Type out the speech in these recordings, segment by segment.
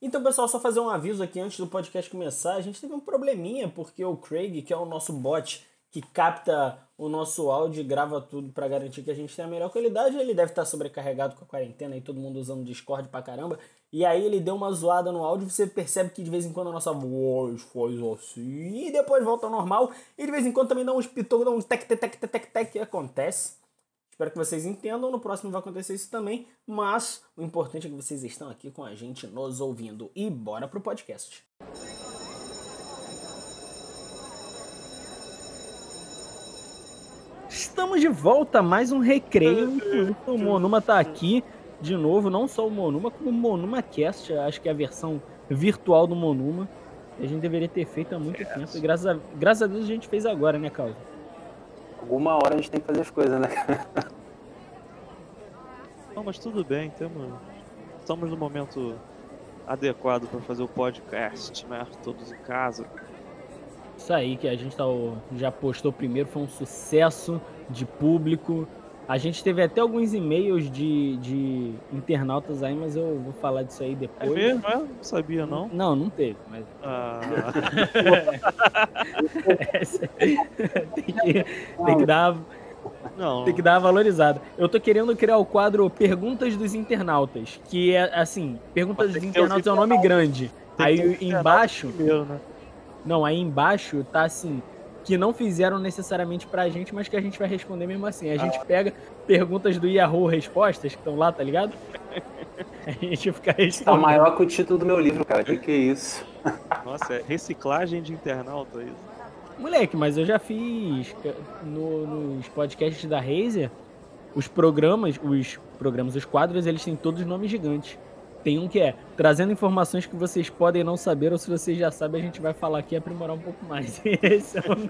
Então, pessoal, só fazer um aviso aqui antes do podcast começar. A gente teve um probleminha porque o Craig, que é o nosso bot que capta o nosso áudio e grava tudo para garantir que a gente tenha a melhor qualidade, ele deve estar sobrecarregado com a quarentena e todo mundo usando Discord pra caramba. E aí ele deu uma zoada no áudio, você percebe que de vez em quando a nossa voz faz assim e depois volta ao normal. E de vez em quando também dá uns pitocos, dá uns tec tec tec tec tec que acontece. Espero que vocês entendam, no próximo vai acontecer isso também, mas o importante é que vocês estão aqui com a gente nos ouvindo. E bora pro podcast. Estamos de volta mais um recreio. O Monuma tá aqui de novo, não só o Monuma, como o Monuma Cast, acho que é a versão virtual do Monuma. A gente deveria ter feito há muito yes. tempo. E graças a, graças a Deus a gente fez agora, né, Calvo? Alguma hora a gente tem que fazer as coisas, né? Não, mas tudo bem, temos, estamos no momento adequado para fazer o podcast, né? Todos em casa. Isso aí que a gente tá, já postou primeiro, foi um sucesso de público. A gente teve até alguns e-mails de, de internautas aí, mas eu vou falar disso aí depois. É mesmo? É? Não sabia, não? Não, não teve, mas. Ah. tem, que, tem que dar. Não. Tem que dar uma valorizada. Eu tô querendo criar o quadro Perguntas dos Internautas, que é assim, Perguntas dos Internautas é um nome grande. Aí embaixo. Primeiro, né? Não, aí embaixo tá assim, que não fizeram necessariamente pra gente, mas que a gente vai responder mesmo assim. A gente pega perguntas do Yahoo Respostas, que estão lá, tá ligado? A gente fica respondendo. Tá maior que o título do meu livro, cara. Que que é isso? Nossa, é reciclagem de internauta isso. Moleque, mas eu já fiz no, nos podcasts da Razer, os programas, os programas, os quadros, eles têm todos nomes gigantes. Tem um que é trazendo informações que vocês podem não saber, ou se vocês já sabem, a gente vai falar aqui e aprimorar um pouco mais. Esse é o nome.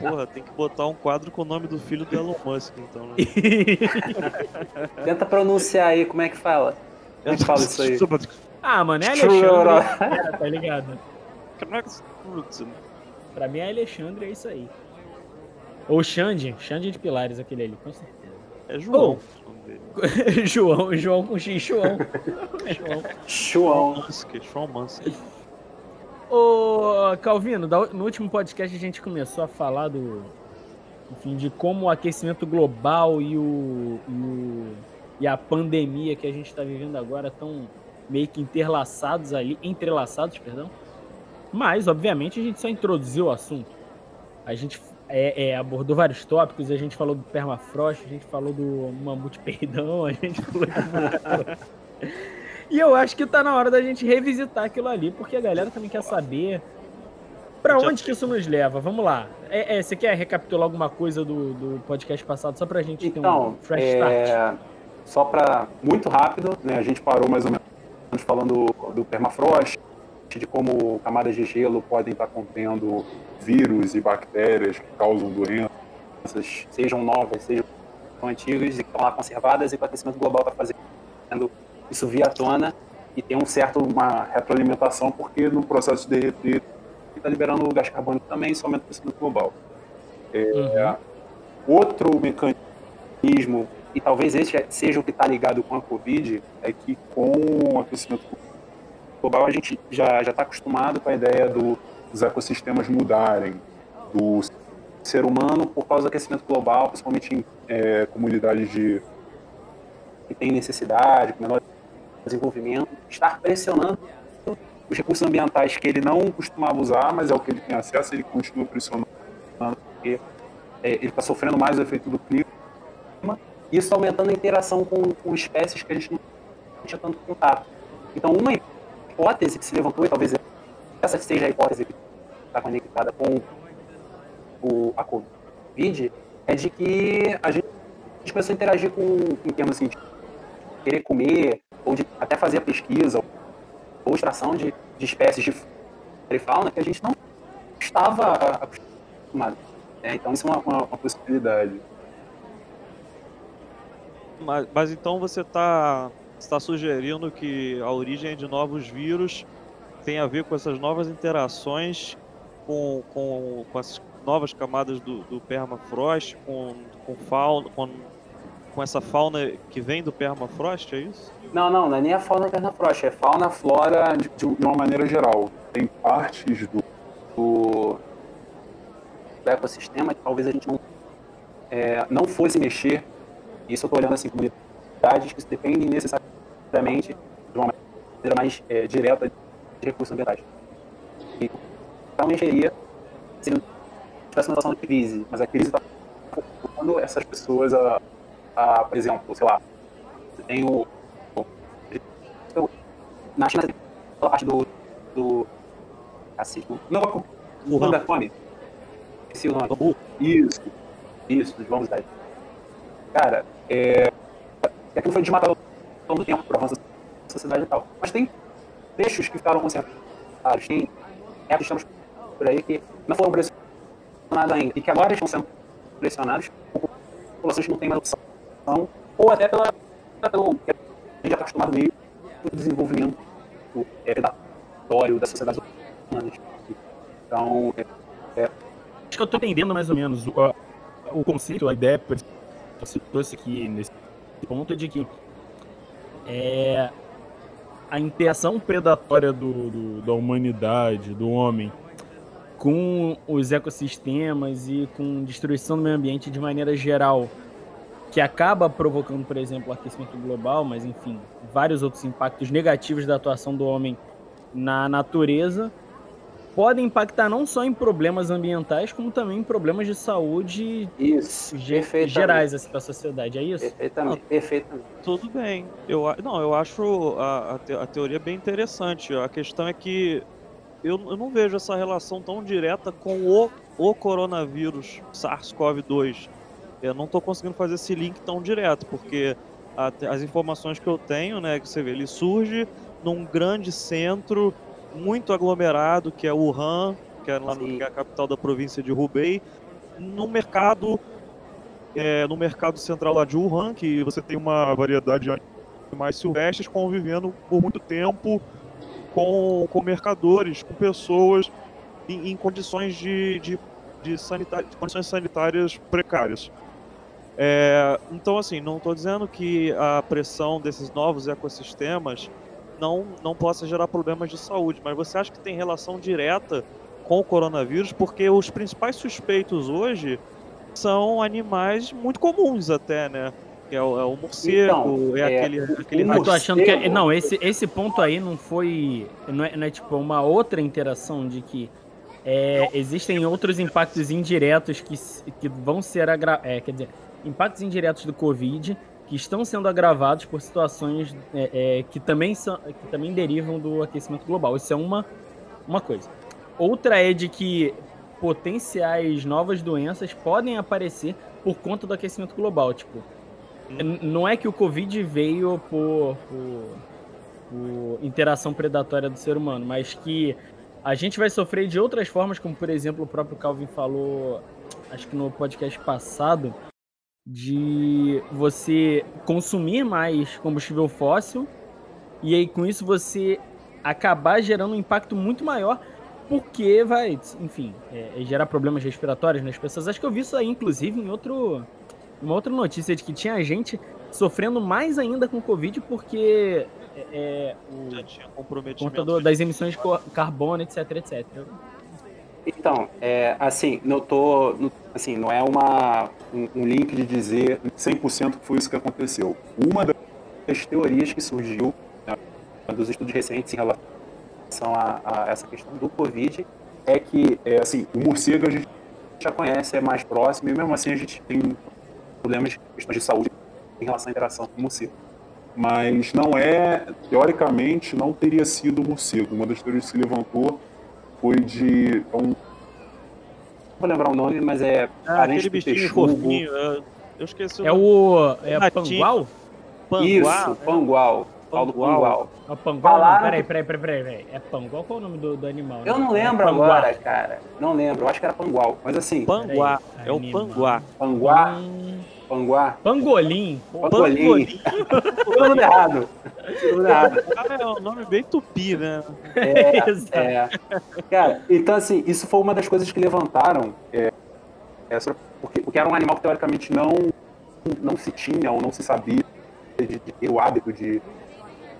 Porra, tem que botar um quadro com o nome do filho do Elon Musk, então, né? Tenta pronunciar aí, como é que fala? Como é que fala isso aí? Ah, mano, é Alexandre. tá ligado? Pra mim é Alexandre, é isso aí. Ou Xande, Xande de Pilares, aquele ali, com certeza. É João. Oh. João, João com X, João. João. João Mansky. Ô, Calvino, no último podcast a gente começou a falar do. Enfim, de como o aquecimento global e, o, e, o, e a pandemia que a gente está vivendo agora estão meio que interlaçados ali, entrelaçados, perdão. Mas, obviamente, a gente só introduziu o assunto. A gente é, é, abordou vários tópicos, a gente falou do permafrost, a gente falou do mamute peidão, a gente falou do... E eu acho que tá na hora da gente revisitar aquilo ali, porque a galera também quer saber para onde que isso nos leva. Vamos lá. É, é, você quer recapitular alguma coisa do, do podcast passado, só pra gente então, ter um então, fresh é... start? Só para muito rápido, né? A gente parou mais ou menos falando do permafrost, de como camadas de gelo podem estar contendo vírus e bactérias que causam doenças, sejam novas, sejam antigas, e estão lá conservadas, e o aquecimento global está fazendo isso via tona e tem um certo uma retroalimentação, porque no processo de derreter está liberando gás carbônico também, isso aumenta o aquecimento global. É, uhum. Outro mecanismo, e talvez esse seja o que está ligado com a Covid, é que com o aquecimento global a gente já está acostumado com a ideia do os ecossistemas mudarem, do ser humano por causa do aquecimento global, principalmente em é, comunidades de, que têm necessidade, com menor desenvolvimento, estar pressionando os recursos ambientais que ele não costumava usar, mas é o que ele tem acesso, ele continua pressionando, porque é, ele está sofrendo mais o efeito do clima, isso aumentando a interação com, com espécies que a gente não tinha tanto contato. Então, uma hipótese que se levantou, e talvez essa seja a hipótese que está conectada com o, a Covid, é de que a gente, começou a interagir com, em termos assim, de querer comer, ou de até fazer pesquisa, ou extração de, de espécies de e fauna que a gente não estava acostumado. É, então isso é uma, uma, uma possibilidade. Mas, mas, então você está está sugerindo que a origem de novos vírus tem a ver com essas novas interações com, com, com as novas camadas do, do permafrost, com, com fauna, com com essa fauna que vem do permafrost, é isso? Não, não, não é nem a fauna permafrost, é fauna, flora de, de uma maneira geral. Tem partes do, do, do ecossistema que talvez a gente não, é, não fosse mexer. Isso eu estou olhando assim, comunidades que dependem necessariamente de uma maneira mais é, direta de recursos ambientais. E não mexeria se não tivesse uma situação de crise, mas a crise está ocupando essas pessoas a, a, por exemplo, sei lá, você tem o na China, aquela parte do. do. Do. Não, o Van da Fome. Esqueci o nome. Isso. Isso, dos Vamos Dar. Cara, é. Aquilo foi desmatado ao longo do tempo, por avanço da sociedade e tal. Mas tem trechos que ficaram conservados. Tem épocas estamos por aí que não foram pressionados ainda. E que agora estão sendo pressionados por populações que não têm mais opção. Ou até pela, pelo. A gente já está acostumado meio o desenvolvimento é, predatório das sociedades humanas. Então, é, é... Acho que eu estou entendendo mais ou menos o, o conceito, a ideia que você trouxe aqui nesse ponto de que é, a interação predatória do, do, da humanidade, do homem, com os ecossistemas e com destruição do meio ambiente de maneira geral, que acaba provocando, por exemplo, o aquecimento global, mas enfim, vários outros impactos negativos da atuação do homem na natureza, podem impactar não só em problemas ambientais, como também em problemas de saúde isso, gerais assim, para a sociedade. É isso? Perfeitamente. Não, perfeitamente. Tudo bem. Eu, não, eu acho a, a, teoria bem interessante. A questão é que eu, eu não vejo essa relação tão direta com o, o coronavírus SARS-CoV-2 eu não estou conseguindo fazer esse link tão direto, porque a, as informações que eu tenho, né, que você vê, ele surge num grande centro muito aglomerado, que é Wuhan, que é lá no, que é a capital da província de Hubei, no mercado é, no mercado central lá de Wuhan, que você tem uma variedade de animais silvestres convivendo por muito tempo com, com mercadores, com pessoas em, em condições de, de, de, de condições sanitárias precárias. É, então, assim, não estou dizendo que a pressão desses novos ecossistemas não, não possa gerar problemas de saúde, mas você acha que tem relação direta com o coronavírus? Porque os principais suspeitos hoje são animais muito comuns até, né? Que é o, é o morcego, então, é, é, aquele. aquele eu tô achando que. É, não, esse, esse ponto aí não foi. Não é, não é tipo uma outra interação de que é, existem outros impactos indiretos que, que vão ser agravados. É, quer dizer, impactos indiretos do Covid que estão sendo agravados por situações é, é, que, também são, que também derivam do aquecimento global. Isso é uma, uma coisa. Outra é de que potenciais novas doenças podem aparecer por conta do aquecimento global. Tipo, não é que o Covid veio por, por, por interação predatória do ser humano, mas que a gente vai sofrer de outras formas, como por exemplo o próprio Calvin falou, acho que no podcast passado, de você consumir mais combustível fóssil e aí com isso você acabar gerando um impacto muito maior porque vai, enfim, é, é gerar problemas respiratórios nas pessoas. Acho que eu vi isso aí, inclusive, em outro, uma outra notícia de que tinha gente sofrendo mais ainda com Covid porque é, é o, das emissões de carbono, etc, etc. Então, é, assim, não tô, assim, não é uma, um, link de dizer 100% que foi isso que aconteceu. Uma das teorias que surgiu né, dos estudos recentes em relação a, a, essa questão do Covid é que, é, assim, o morcego a gente já conhece, é mais próximo, e mesmo assim a gente tem problemas, de saúde em relação à interação com o morcego. Mas não é, teoricamente, não teria sido o morcego. Uma das teorias que se levantou foi de um vou lembrar o nome, mas é ah, aquele bichinho fofinho. Eu, esqueci o É o é Pangual? Pangual? Isso, Pangual. Paulo Pangual. É o Pangual? Falaram... Peraí, peraí, peraí, peraí. É Pangual? Qual é o nome do, do animal? Eu não lembro é agora, cara. Não lembro. Eu acho que era Pangual. Mas assim. Panguá. É o Panguá. Panguá. Hum... Panguá. Pangolim. Pangolim. Tudo errado. Tudo errado. É um nome bem tupi, né? É, é. Cara, então assim, isso foi uma das coisas que levantaram. É, é, porque, porque era um animal que teoricamente não não se tinha ou não se sabia de, de ter o hábito de,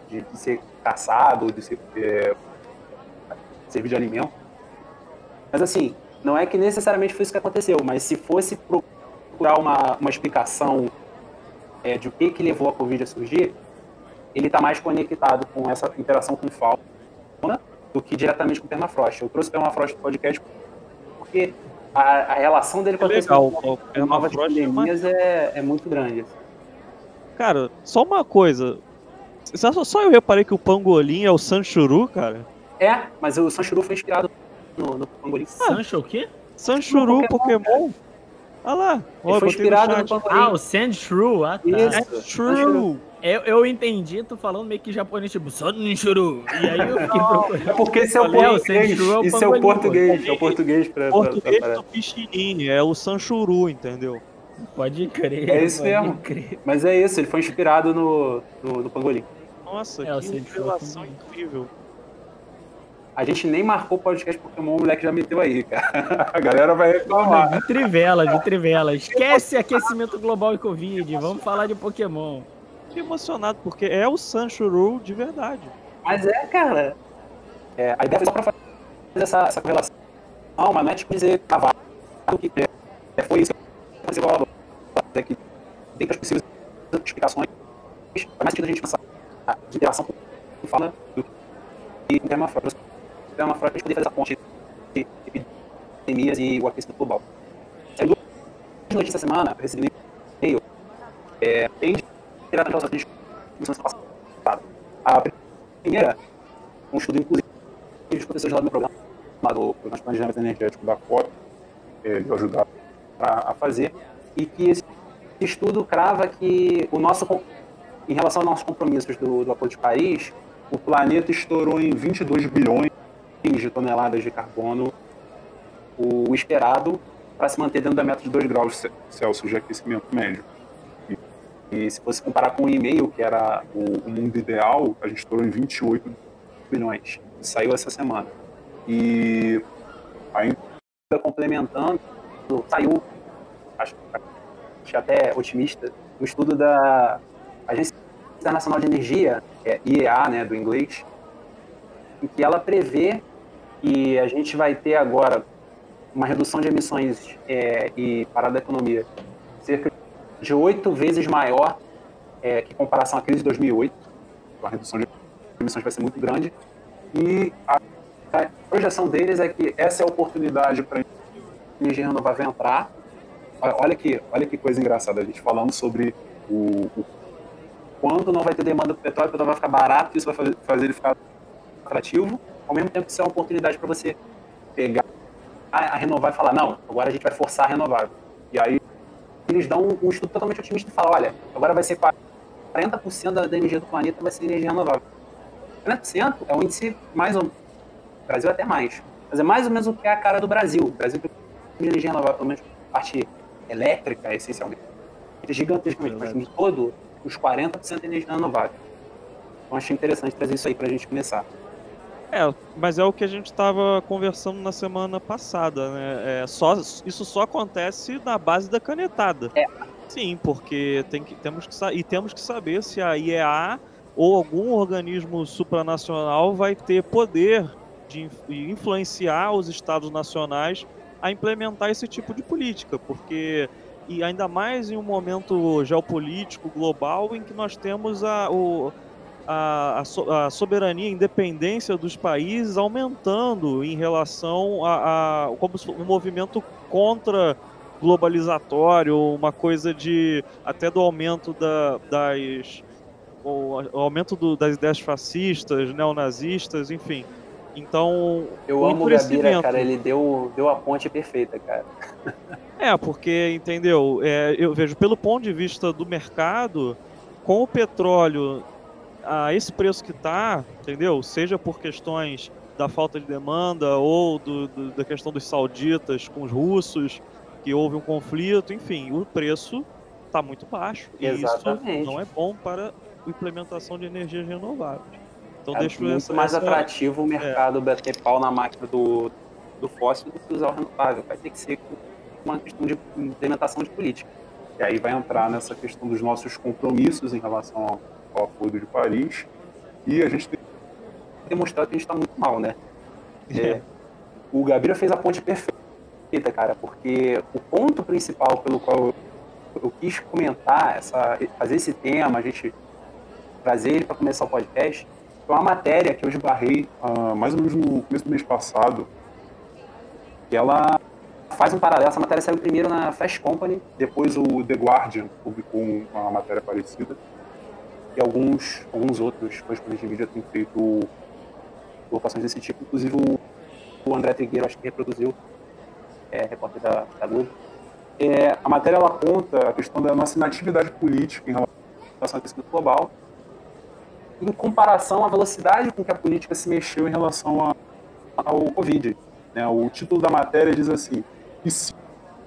de, de ser caçado, de ser, é, servir de alimento. Mas assim, não é que necessariamente foi isso que aconteceu, mas se fosse procurar uma, uma explicação é, de o que, que levou a Covid a surgir, ele está mais conectado com essa interação com fauna do que diretamente com o permafrost. Eu trouxe o permafrost no podcast porque a, a relação dele com a legal, questão novas pandemias é, é muito grande. Cara, só uma coisa. Só, só eu reparei que o pangolim é o Sanchuru, cara. É, mas o Sanchuru foi inspirado no, no pangolim. Ah, Sancho o quê? Sanchuru, Pokémon. Pokémon. Olha lá. Ele foi inspirado no, no pangolim. Ah, o Sandshrew. Ah, tá. Isso. True. Eu, eu entendi, tô falando meio que japonês, tipo, Sanchuru. E aí eu fiquei procurando. É porque esse é o português. Isso é o português. É o português pra. Português pra, pra, do Pichinim, é o Sanchuru, entendeu? Pode crer. É isso mesmo. Crer. Mas é isso, ele foi inspirado no, no, no pangolim. Nossa, É, que Sanchuru revelação incrível. A gente nem marcou o podcast Pokémon, o moleque já meteu aí, cara. A galera vai reclamar. De trivela, de trivela. Esquece aquecimento global e Covid. Vamos falar de Pokémon. Fiquei emocionado, porque é o Sanchuru de verdade. Mas é, cara. É, a ideia foi só pra fazer essa, essa correlação. Não, mas não é tipo dizer cavalo que é, foi isso que você falou. É que tem as possíveis explicações. Faz mais sentido a gente pensar de interação com fala do que com permafrost. Permafrost pra gente poder fazer essa ponte de epidemias e o aquecimento global. Saiu duas notícias essa semana, eu recebi um e-mail, é, bem direto naquela que a gente começou semana passada. A primeira, um estudo inclusive dos professores lá do meu programa, lá do Programa de Planejamento Energético da COP, é, de ajudar a, a fazer, e que esse estudo crava que o nosso, em relação aos nossos compromissos do, do Acordo de Paris, o planeta estourou em 22 bilhões de toneladas de carbono o esperado para se manter dentro da meta de 2 graus Celsius de aquecimento médio. E, se fosse comparar com o e-mail, que era o, mundo ideal, a gente estourou em 28 bilhões. Saiu essa semana. E ainda complementando, saiu, acho, acho até otimista, um estudo da Agência Internacional de Energia, que é IEA, né, do inglês, em que ela prevê que a gente vai ter agora uma redução de emissões é, e parada da economia cerca de oito vezes maior é, que em comparação à crise de 2008. Então, a redução de emissões vai ser muito grande. E a, a projeção deles é que essa é a oportunidade para a energia renovável entrar. Olha, que, olha que coisa engraçada, a gente falando sobre o, o quando não vai ter demanda do petróleo, o petróleo vai ficar barato, isso vai fazer, fazer ele ficar atrativo, ao mesmo tempo que isso é uma oportunidade para você pegar a, renovar e falar, não, agora a gente vai forçar a renovável. E aí eles dão um, um estudo totalmente otimista e falam, olha, agora vai ser 40% da, da energia do planeta vai ser energia renovável. 40% é o índice mais ou menos, Brasil até mais, mas é mais ou menos o que é a cara do Brasil. O Brasil tem energia renovável, pelo menos parte elétrica, essencialmente, é gigantescamente, mas de todo, os 40% é energia renovável. Então achei interessante trazer isso aí para a gente começar. É, mas é o que a gente estava conversando na semana passada, né? É, só, isso só acontece na base da canetada. É. Sim, porque tem que, temos que, e temos que saber se a IEA ou algum organismo supranacional vai ter poder de influenciar os estados nacionais a implementar esse tipo de política, porque e ainda mais em um momento geopolítico global em que nós temos a, o, a, a so- a soberania, a independência dos países aumentando em relação a, a como um movimento contra globalizatório, uma coisa de até do aumento da, das o, o aumento do- das ideias fascistas, neonazistas, enfim. Então, Eu amo o Gabira, cara, ele deu, deu a ponte perfeita, cara. É, porque, entendeu? É, eu vejo pelo ponto de vista do mercado, com o petróleo a esse preço que tá, entendeu? Seja por questões da falta de demanda ou do- do- da questão dos sauditas com os russos, que houve um conflito, enfim, o preço tá muito baixo. E Exatamente. isso não é bom para a implementação de energias renováveis. Então É deixo muito essa, mais essa- atrativo o mercado bater pau na máquina do, do fóssil do que usar o renovável. Vai ter que ser uma questão de implementação de política. E aí vai entrar nessa questão dos nossos compromissos em relação ao, ao Acordo de Paris. E a gente tem que demonstrar que a gente está muito mal, né? É, o Gabriel fez a ponte perfeita, cara, porque o ponto principal pelo qual eu quis comentar, essa, fazer esse tema, a gente trazer ele para começar o podcast, foi uma matéria que eu esbarrei uh, mais ou menos no começo do mês passado, que ela faz um paralelo. Essa matéria saiu primeiro na Fast Company, depois o The Guardian publicou uma matéria parecida, e alguns, alguns outros correspondentes de mídia têm feito colocações desse tipo, inclusive o, o André Trigueiro, acho que reproduziu, é, repórter da, da Globo. É, a matéria ela conta a questão da nossa inatividade política em relação ao aquecimento global, em comparação à velocidade com que a política se mexeu em relação a, ao Covid. Né? O título da matéria diz assim: se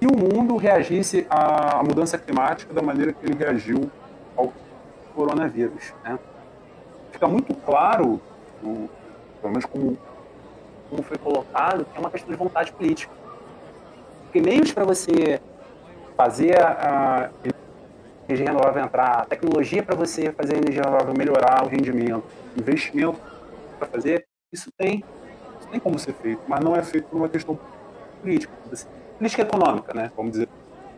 o mundo reagisse à mudança climática da maneira que ele reagiu ao coronavírus? Né? Fica muito claro, pelo menos como, como foi colocado, que é uma questão de vontade política. Porque meios para você fazer a energia renovável entrar, tecnologia para você fazer a energia renovável melhorar o rendimento, investimento para fazer, isso tem, isso tem como ser feito, mas não é feito por uma questão política, política econômica, né? Vamos dizer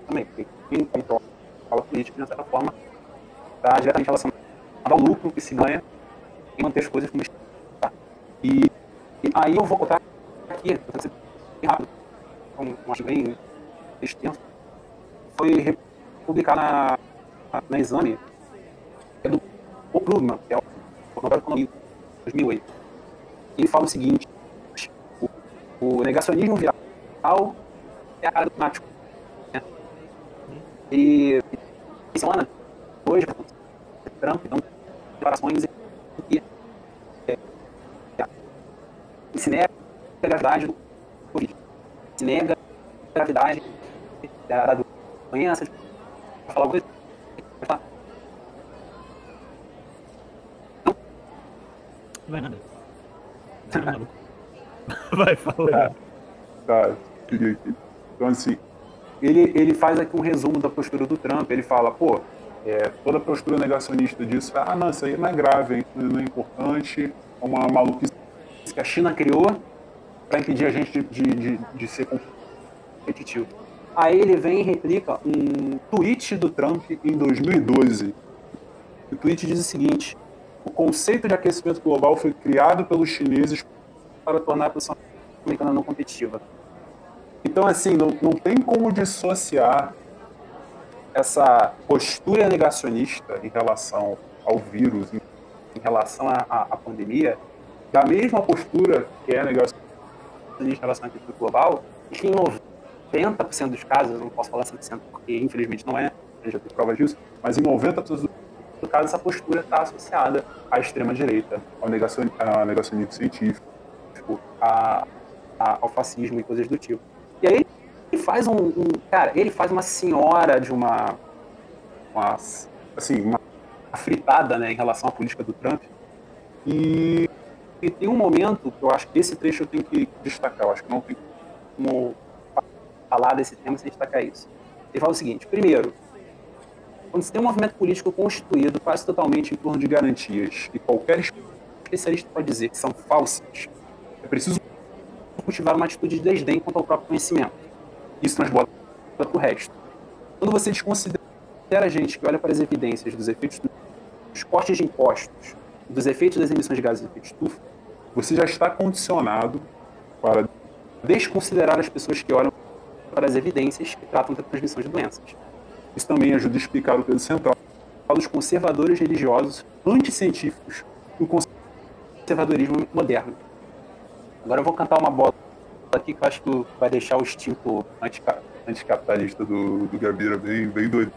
também, quem controla a política, de certa forma, está diretamente relacionado ao lucro que se ganha em manter as coisas como está. E, e aí eu vou contar aqui, bem rápido, como acho bem extenso, foi publicado na na exame é do Paul Krugman, que é o Nobel Economia, 2008. Ele fala o seguinte, o, o negacionismo viral é a cara do climático. Né? E semana, hoje, Trump dão declarações que é, se nega a gravidade do Covid, se nega a gravidade da, da doença, falar coisa vai nada. Vai falar. Tá, tá. Então, assim, ele, ele faz aqui um resumo da postura do Trump. Ele fala, pô, é, toda a postura negacionista disso, ah, não, isso aí não é grave, não é importante, é uma maluquice que a China criou para impedir a gente de, de, de, ser competitivo. Aí ele vem e replica um tweet do Trump em 2012. O tweet diz o seguinte: o conceito de aquecimento global foi criado pelos chineses para tornar a produção americana não competitiva. Então, assim, não, não tem como dissociar essa postura negacionista em relação ao vírus, em, relação à pandemia, da mesma postura que é negacionista em relação ao aquecimento global, que em 90% dos casos, não posso falar 100% porque infelizmente não é, já tem provas disso, mas em 90% dos no caso, essa postura está associada à extrema-direita, ao negacionismo, ao negacionismo científico, a, a, ao fascismo e coisas do tipo. E aí ele faz um, um, cara, ele faz uma senhora de uma, uma assim, uma fritada, né, em relação à política do Trump. E, e tem um momento que eu acho que esse trecho eu tenho que destacar, eu acho que não tem como falar desse tema sem destacar isso. Ele fala o seguinte: primeiro, quando você tem um movimento político constituído quase totalmente em torno de garantias, e qualquer especialista pode dizer que são falsas, é preciso cultivar uma atitude de desdém quanto ao próprio conhecimento. Isso transborda para o resto. Quando você desconsidera a gente que olha para as evidências dos efeitos dos cortes de impostos, dos efeitos das emissões de gases de efeito estufa, você já está condicionado para desconsiderar as pessoas que olham para as evidências que tratam da transmissão de doenças. Isso também ajuda a explicar o peso central dos conservadores religiosos anticientíficos do conservadorismo moderno. Agora eu vou cantar uma bola aqui que eu acho que vai deixar o instinto anticapitalista do, do Gabira bem, bem doido.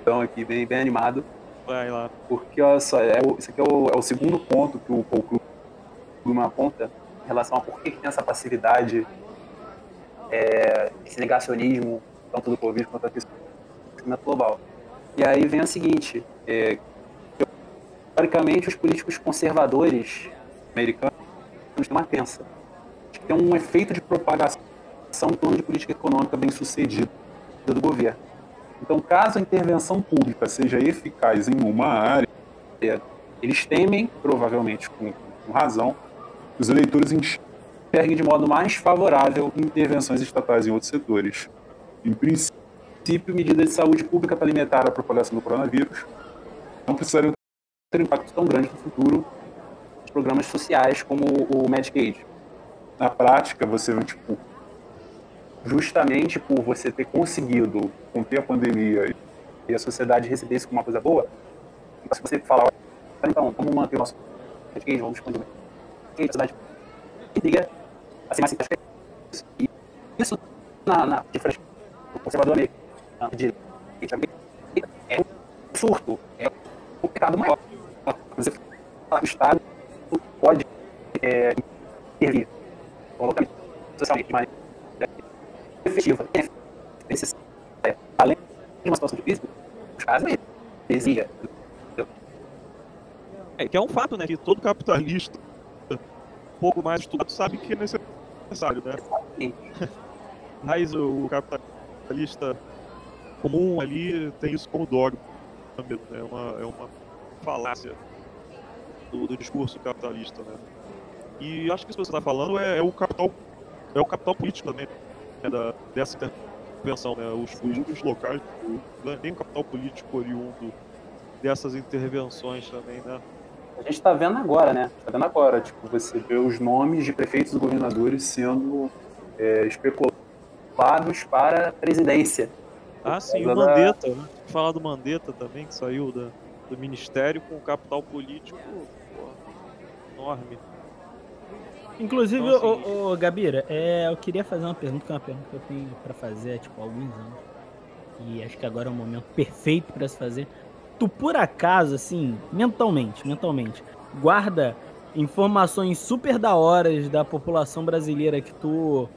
Então aqui, bem, bem animado. Vai lá. Porque, olha só, é o, esse aqui é o, é o segundo ponto que o Paul Krugman aponta em relação a por que, que tem essa passividade, é, esse negacionismo, tanto do Covid quanto da aquecimento global. E aí vem o seguinte, é, teoricamente os políticos conservadores americanos têm uma crença tem um efeito de propagação em torno de política econômica bem sucedida do governo. Então, caso a intervenção pública seja eficaz em uma área, eles temem, provavelmente com, com razão, que os eleitores enxerguem de modo mais favorável intervenções estatais em outros setores. Em princípio, medidas de saúde pública para limitar a propagação do coronavírus não precisariam ter um impacto tão grande no futuro de programas sociais como o Medicaid. Na prática, você tipo, justamente por você ter conseguido conter a pandemia e a sociedade receber isso como uma coisa boa, se você falar, então, vamos manter o nosso vamos expandir a sociedade intriga a ser mais. E isso, na, na diferença conservador americano de é um surto, é um pecado maior. Você fala que o Estado pode é, intervir colocamente, socialmente, maneira efetiva, necessária, além de uma situação difícil, os casos exija. É que é um fato, né, que todo capitalista um pouco mais estudado sabe que é necessário, né? Mas o capitalista comum ali tem isso como dogma, é uma, é uma falácia do, do discurso capitalista, né? E acho que isso que você está falando é, é, o capital é o capital político também né, da, dessa intervenção, né? Os políticos locais é nem o capital político oriundo dessas intervenções também, né? A gente está vendo agora, né? Está vendo agora, tipo, você vê os nomes de prefeitos e governadores sendo é, especulados para a presidência. Ah, sim, o Mandetta, da... né? Falar do Mandetta também, que saiu da, do ministério com o capital político pô, enorme. Inclusive, então, assim, o, o, Gabira, é, eu queria fazer uma pergunta, que é uma pergunta que eu tenho para fazer há tipo, alguns anos. E acho que agora é o momento perfeito para se fazer. Tu, por acaso, assim, mentalmente, mentalmente, guarda informações super da horas da população brasileira que tu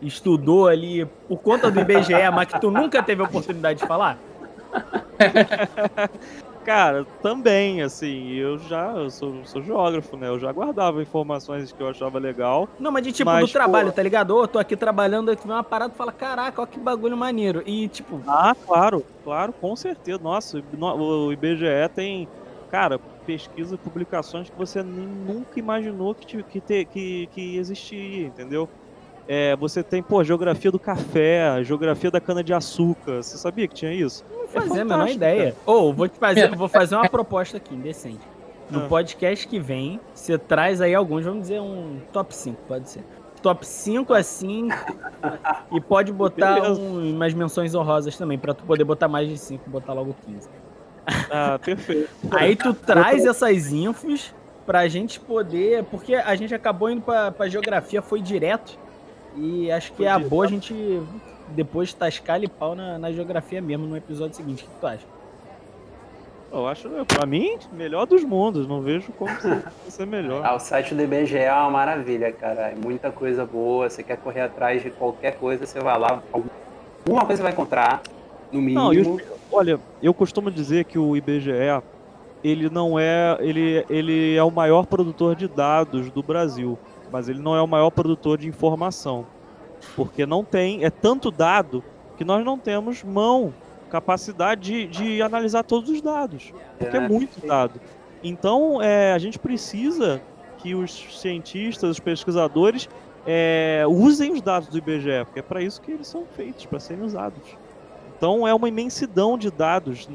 estudou ali por conta do IBGE, mas que tu nunca teve a oportunidade de falar? Cara, também, assim, eu já eu sou, sou geógrafo, né? Eu já guardava informações que eu achava legal. Não, mas de tipo mas, do trabalho, pô... tá ligado? Ô, tô aqui trabalhando, tu vê uma parada e fala, caraca, ó que bagulho maneiro. E tipo. Ah, claro, claro, com certeza. Nossa, o IBGE tem, cara, pesquisa, publicações que você nunca imaginou que, que, ter, que, que existia, entendeu? É, você tem, pô, geografia do café, geografia da cana-de-açúcar. Você sabia que tinha isso? Não fazia é a menor ideia. Ou, oh, vou te fazer, vou fazer uma proposta aqui, indecente. No ah. podcast que vem, você traz aí alguns, vamos dizer um top 5, pode ser. Top 5 assim. e pode botar um, umas menções honrosas também, pra tu poder botar mais de 5, botar logo 15. Ah, perfeito. aí tu traz essas infos pra gente poder. Porque a gente acabou indo pra, pra geografia, foi direto. E acho que é a boa a gente depois tascar e pau na, na geografia mesmo no episódio seguinte. O que tu acha? Eu acho, pra mim, melhor dos mundos. Não vejo como ser melhor. Ah, o site do IBGE é uma maravilha, cara. É muita coisa boa. Você quer correr atrás de qualquer coisa, você vai lá. Alguma coisa você vai encontrar, no mínimo. Não, eu, olha, eu costumo dizer que o IBGE, ele não é. Ele, ele é o maior produtor de dados do Brasil. Mas ele não é o maior produtor de informação. Porque não tem, é tanto dado que nós não temos mão, capacidade de, de analisar todos os dados. Porque é, é muito dado. Então, é, a gente precisa que os cientistas, os pesquisadores é, usem os dados do IBGE, porque é para isso que eles são feitos, para serem usados. Então é uma imensidão de dados,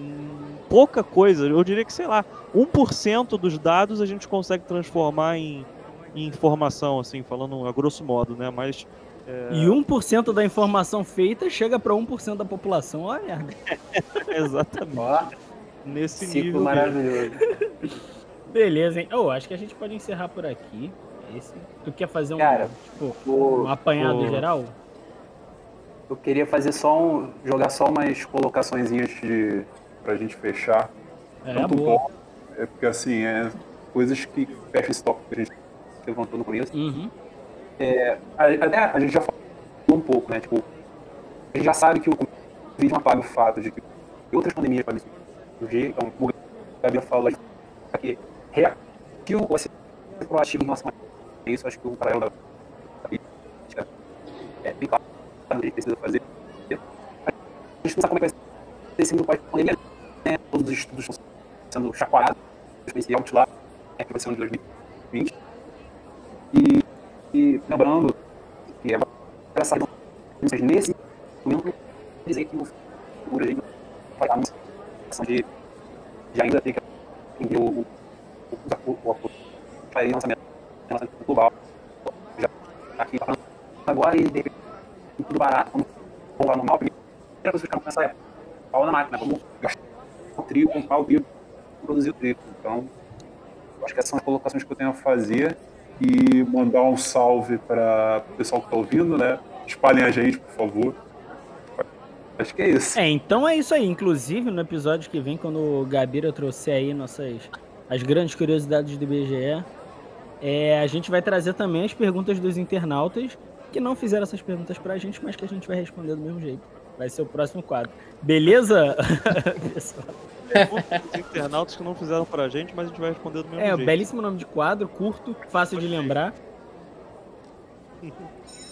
pouca coisa, eu diria que, sei lá, 1% dos dados a gente consegue transformar em, em informação, assim, falando a grosso modo, né? Mas é... E 1% da informação feita chega para 1% da população. Olha a merda. Exatamente. Ó, Nesse ciclo nível. maravilhoso. Beleza, hein? Oh, acho que a gente pode encerrar por aqui. Esse... Tu quer fazer um, Cara, tipo, o, um apanhado o... geral? Eu queria fazer só um. jogar só umas colocações de. pra gente fechar. É, Tanto boa. Bom, é porque assim, é coisas que fecham esse tópico que a gente levantou no começo. Uhum é, até a gente já falou um pouco, né? Tipo, a gente já sabe que o Covid não apaga o fato de que outras pandemias podem surgir. Então, o Gabriel falou que reativo ou ser proativo em relação a isso. Acho que o paralelo da política é bem claro que precisa fazer. A gente não sabe como é que vai desse mundo pós-pandemia, né? Todos os estudos estão sendo chacoalhados, especial lá, né, que vai ser no 2020. Lembrando que é essa nesse momento dizer que o futuro vai estar numa de, de ainda ter que entender o, o, o, o, o para lançamento global. Já aqui agora e de repente tudo barato, como lá normal, primeira coisa que ficava nessa época, pau na máquina, vamos gastar o trigo, comprar o trigo, produzir o trigo. Então, acho que essas são as colocações que eu tenho a fazer e mandar um salve para o pessoal que está ouvindo, né? Espalhem a gente, por favor. Acho que é isso. É, então é isso aí. Inclusive, no episódio que vem, quando o Gabira trouxer aí nossas as grandes curiosidades do IBGE, é, a gente vai trazer também as perguntas dos internautas que não fizeram essas perguntas pra gente, mas que a gente vai responder do mesmo jeito. Vai ser o próximo quadro. Beleza? Os internautas que não fizeram pra gente, mas a gente vai responder do mesmo é, jeito. É, belíssimo nome de quadro, curto, fácil de lembrar.